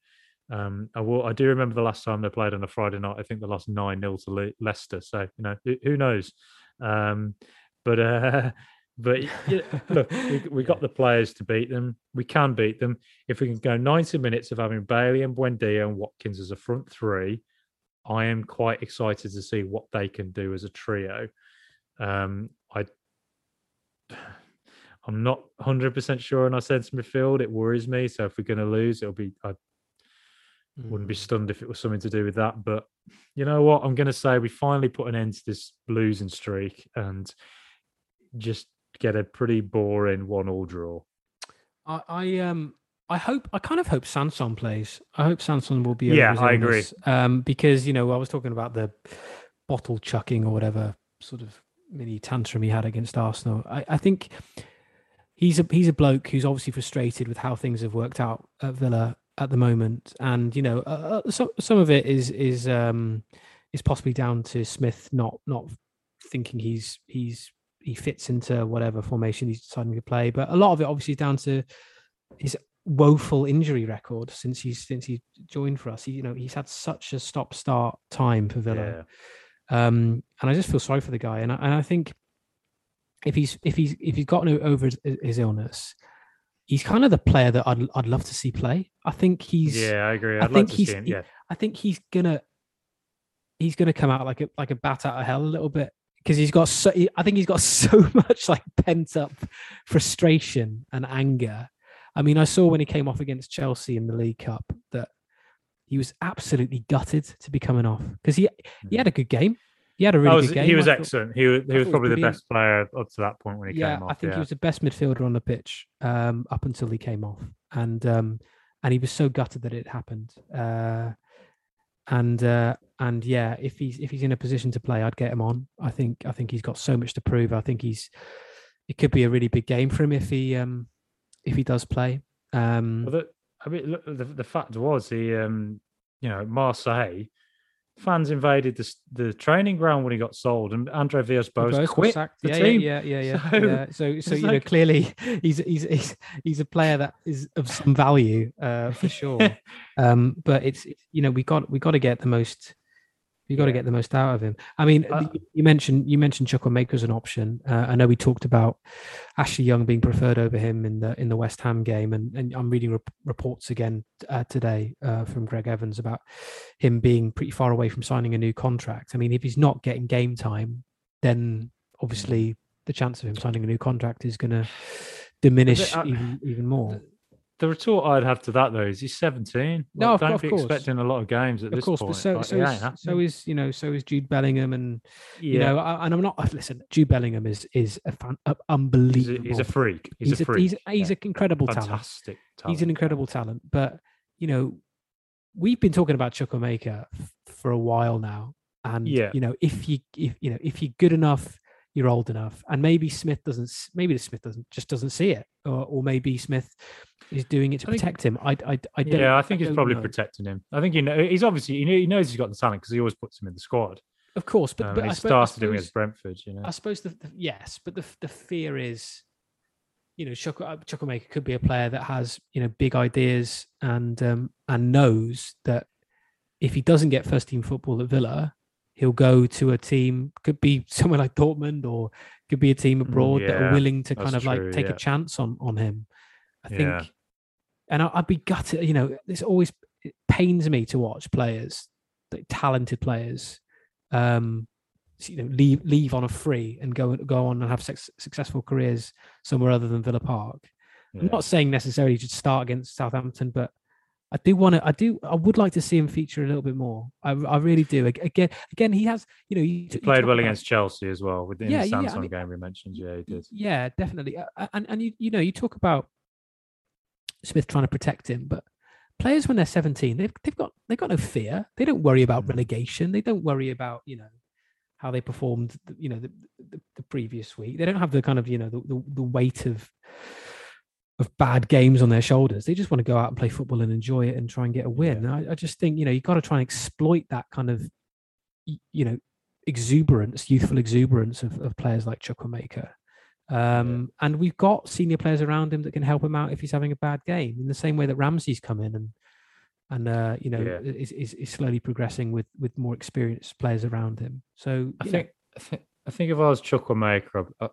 Speaker 2: Um, I will. I do remember the last time they played on a Friday night. I think they lost nine 0 to Le- Leicester. So you know, who, knows? Um, but uh, [laughs] but yeah, look, we, [laughs] we got the players to beat them. We can beat them if we can go ninety minutes of having Bailey and Buendia and Watkins as a front three. I am quite excited to see what they can do as a trio. Um, I. [sighs] I'm not 100% sure on our centre midfield. It worries me. So if we're going to lose, it'll be I wouldn't be mm. stunned if it was something to do with that. But you know what? I'm going to say we finally put an end to this losing streak and just get a pretty boring one-all draw.
Speaker 1: I, I um I hope I kind of hope Sanson plays. I hope Sanson will be.
Speaker 2: Yeah, I agree.
Speaker 1: Um, because you know I was talking about the bottle chucking or whatever sort of mini tantrum he had against Arsenal. I, I think he's a he's a bloke who's obviously frustrated with how things have worked out at Villa at the moment, and you know, uh, uh, some some of it is is um, is possibly down to Smith not not thinking he's he's he fits into whatever formation he's deciding to play, but a lot of it obviously is down to his woeful injury record since he's since he joined for us. He, you know, he's had such a stop start time for Villa, yeah. um, and I just feel sorry for the guy, and I, and I think if he's if he's if he's gotten over his, his illness, he's kind of the player that I'd I'd love to see play. I think he's
Speaker 2: yeah, I agree. I'd I think he's him, yeah.
Speaker 1: I think he's gonna he's gonna come out like a like a bat out of hell a little bit because he's got so I think he's got [laughs] so much like pent up frustration and anger. I mean, I saw when he came off against Chelsea in the League Cup that he was absolutely gutted to be coming off because he he had hmm. a good game. He had a really
Speaker 2: was,
Speaker 1: good game.
Speaker 2: He was excellent. He was, he was probably the best player up to that point when he
Speaker 1: yeah,
Speaker 2: came off.
Speaker 1: I think
Speaker 2: yeah.
Speaker 1: he was the best midfielder on the pitch um, up until he came off, and um, and he was so gutted that it happened. Uh, and uh, and yeah, if he's if he's in a position to play, I'd get him on. I think I think he's got so much to prove. I think he's it could be a really big game for him if he um if he does play. Um,
Speaker 2: well, the, I mean, look, the the fact was he um you know Marseille fans invaded the the training ground when he got sold, and Andre Villas-Boas quit the
Speaker 1: yeah,
Speaker 2: team.
Speaker 1: Yeah, yeah, yeah, [laughs] so, yeah. So, so you like... know, clearly [laughs] he's he's he's he's a player that is of some value uh, for sure. [laughs] um, but it's you know we got we got to get the most you got to get the most out of him. I mean, uh, you mentioned you mentioned Chukwuemeka as an option. Uh, I know we talked about Ashley Young being preferred over him in the in the West Ham game, and, and I'm reading rep- reports again uh, today uh, from Greg Evans about him being pretty far away from signing a new contract. I mean, if he's not getting game time, then obviously the chance of him signing a new contract is going to diminish uh, even even more
Speaker 2: the retort I'd have to that though is he's 17.
Speaker 1: No,
Speaker 2: don't
Speaker 1: of,
Speaker 2: be
Speaker 1: course.
Speaker 2: expecting a lot of games at
Speaker 1: of
Speaker 2: this
Speaker 1: course,
Speaker 2: point.
Speaker 1: But so,
Speaker 2: like,
Speaker 1: so, is, so is you know so is Jude Bellingham and yeah. you know and I'm not listen. Jude Bellingham is is a fan, unbelievable.
Speaker 2: He's a, he's a, freak. He's, he's a, freak.
Speaker 1: He's, he's yeah. an incredible
Speaker 2: Fantastic
Speaker 1: talent. talent. He's an incredible talent. But you know, we've been talking about Chukwuemeka for a while now, and yeah. you know if you if you know if you're good enough you're old enough. And maybe smith doesn't maybe the smith doesn't just doesn't see it. Or, or maybe smith is doing it to protect him. I i, I don't
Speaker 2: yeah i think I he's probably know. protecting him. I think you know he's obviously he knows he's got the talent because he always puts him in the squad.
Speaker 1: Of course but,
Speaker 2: um,
Speaker 1: but
Speaker 2: he
Speaker 1: I
Speaker 2: started
Speaker 1: suppose,
Speaker 2: him against brentford you know.
Speaker 1: I suppose the, the yes but the the fear is you know Chukwuemeka uh, could be a player that has you know big ideas and um and knows that if he doesn't get first team football at villa he'll go to a team could be [laughs] somewhere like Dortmund or could be a team mm, abroad yeah, that are willing to kind of true, like take yeah. a chance on on him. I think, yeah. and I, would be gutted. You know, this always it pains me to watch players, like talented players, um, you know, leave leave on a free and go go on and have sex, successful careers somewhere other than Villa Park. I'm not saying necessarily to start against Southampton, but I do want to. I do. I would like to see him feature a little bit more. I, I really do. Again, again, he has. You know, he,
Speaker 2: he played well about, against Chelsea as well. With the yeah, Sanson yeah, I mean, game we mentioned, yeah, he did.
Speaker 1: Yeah, definitely. And and you you know you talk about Smith trying to protect him, but players when they're 17, they've they've got they've got no fear. They don't worry about mm. relegation. They don't worry about you know how they performed. You know the, the, the previous week. They don't have the kind of you know the, the, the weight of of bad games on their shoulders. They just want to go out and play football and enjoy it and try and get a win. Yeah. I, I, just think, you know, you've got to try and exploit that kind of, you know, exuberance, youthful exuberance of, of players like Chukwuemeka. Um, yeah. And we've got senior players around him that can help him out if he's having a bad game, in the same way that Ramsey's come in and and uh, you know yeah. is, is, is slowly progressing with with more experienced players around him. So
Speaker 2: I think, I think I think if I was Chukwuemeka, uh,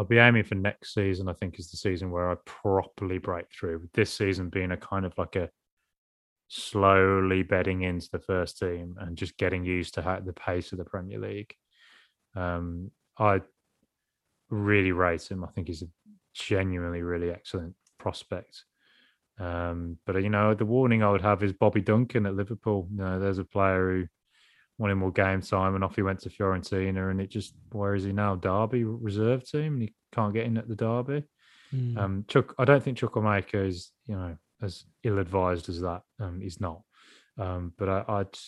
Speaker 2: I'll be aiming for next season. I think is the season where I properly break through. This season being a kind of like a slowly bedding into the first team and just getting used to how, the pace of the Premier League. Um, I really rate him. I think he's a genuinely really excellent prospect. Um, but you know, the warning I would have is Bobby Duncan at Liverpool. You know, there's a player who wanted more game time, and off he went to Fiorentina. And it just where is he now? Derby reserve team, and he can't get in at the Derby. Mm. Um, Chuck, I don't think Chuck Chukwuemeka is you know as ill advised as that. Um, he's not. Um, but I, would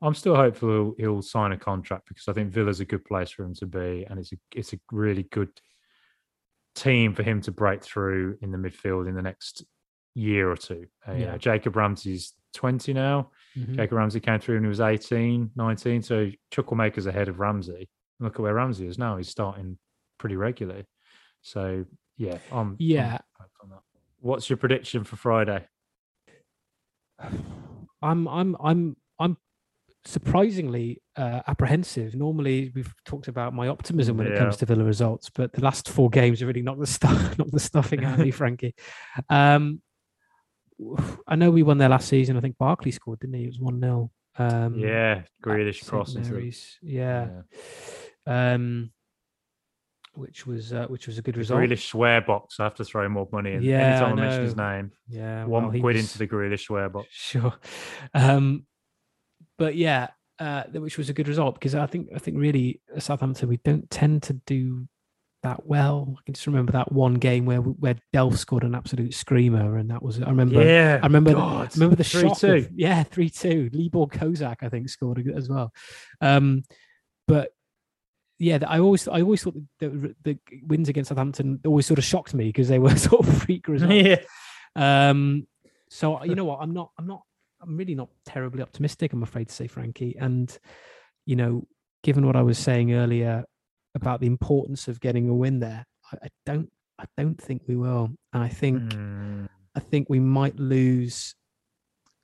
Speaker 2: I'm still hopeful he'll, he'll, sign a contract because I think Villa's a good place for him to be, and it's a it's a really good team for him to break through in the midfield in the next year or two. Uh, yeah. You know, Jacob Ramsey's 20 now. Mm-hmm. Jacob Ramsey came through when he was 18, 19. So Chukwuemeka's ahead of Ramsey. Look at where Ramsey is now. He's starting pretty regularly. So yeah, I'm
Speaker 1: yeah.
Speaker 2: I'm What's your prediction for Friday?
Speaker 1: I'm I'm I'm I'm surprisingly uh, apprehensive. Normally, we've talked about my optimism when yeah. it comes to Villa results, but the last four games have really knocked the stuff, [laughs] knocked the stuffing out of me, [laughs] Frankie. Um, [sighs] I know we won there last season. I think Barkley scored, didn't he? It was one 0
Speaker 2: um, Yeah, Grealish cross into
Speaker 1: yeah. yeah. Um, which was uh, which was a good result.
Speaker 2: Grealish swear box. I have to throw more money in. Yeah, anytime I, I mention his name.
Speaker 1: Yeah,
Speaker 2: one well, quid was... into the Grealish swear box. [laughs]
Speaker 1: Sure, um, but yeah, uh, which was a good result because I think I think really Southampton we don't tend to do that well. I can just remember that one game where where Delph scored an absolute screamer, and that was I remember.
Speaker 2: Yeah,
Speaker 1: I remember. God, I remember the shot. Of, yeah, three two. Libor Kozak I think scored as well. Um, but yeah, I always I always thought the, the, wins against Southampton always sort of shocked me because they were [laughs] sort of freak [laughs] results.
Speaker 2: Yeah.
Speaker 1: Um. So you [laughs] know what? I'm not. I'm not. I'm really not terribly optimistic. I'm afraid to say, Frankie. And you know, given what I was saying earlier about the importance of getting a win there, I, I don't. I don't think we will. And I think. Mm. I think we might lose.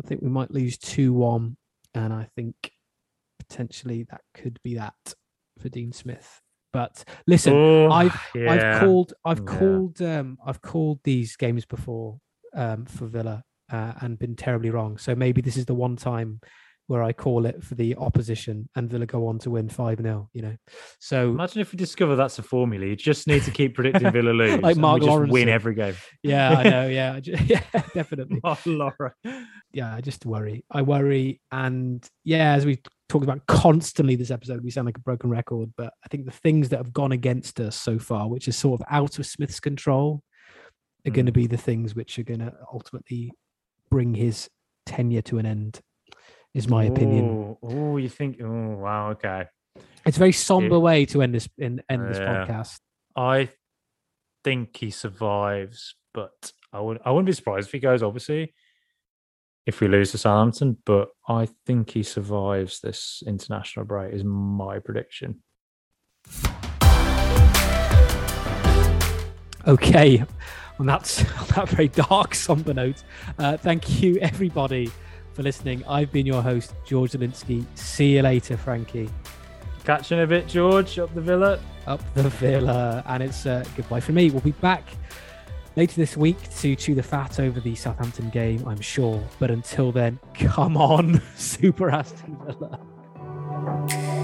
Speaker 1: I think we might lose two one, and I think potentially that could be that for Dean Smith. But listen, oh, I've yeah. I've called I've yeah. called um I've called these games before um for Villa uh, and been terribly wrong. So maybe this is the one time where I call it for the opposition and Villa go on to win 5 0, you know. So
Speaker 2: imagine if we discover that's a formula. You just need to keep predicting Villa [laughs] lose.
Speaker 1: like Mark
Speaker 2: Lawrenson. win every game.
Speaker 1: Yeah, I know. [laughs] Yeah, [laughs] yeah, definitely.
Speaker 2: Mark Lawro.
Speaker 1: Yeah, I just worry. I worry. And yeah, as we talked about constantly this episode, we sound like a broken record. But I think the things that have gone against us so far, which is sort of out of Smith's control, are mm. going to be the things which are going to ultimately bring his tenure to an end is my opinion.
Speaker 2: Oh, you think? Oh, wow. Okay.
Speaker 1: It's a very somber yeah. way to end this in, end this yeah. podcast.
Speaker 2: I think he survives, but I would I wouldn't be surprised if he goes. Obviously, if we lose to Southampton, but I think he survives this international break. Is my prediction.
Speaker 1: Okay, on that [laughs] on that very dark somber note, uh, thank you everybody for listening. I've been your host, George Zielinski. See you later, Frankie.
Speaker 2: Catching a bit, George, up the villa.
Speaker 1: Up the villa. And it's uh, goodbye for me. We'll be back later this week to chew the fat over the Southampton game, I'm sure. But until then, come on, [laughs] Super Aston Villa.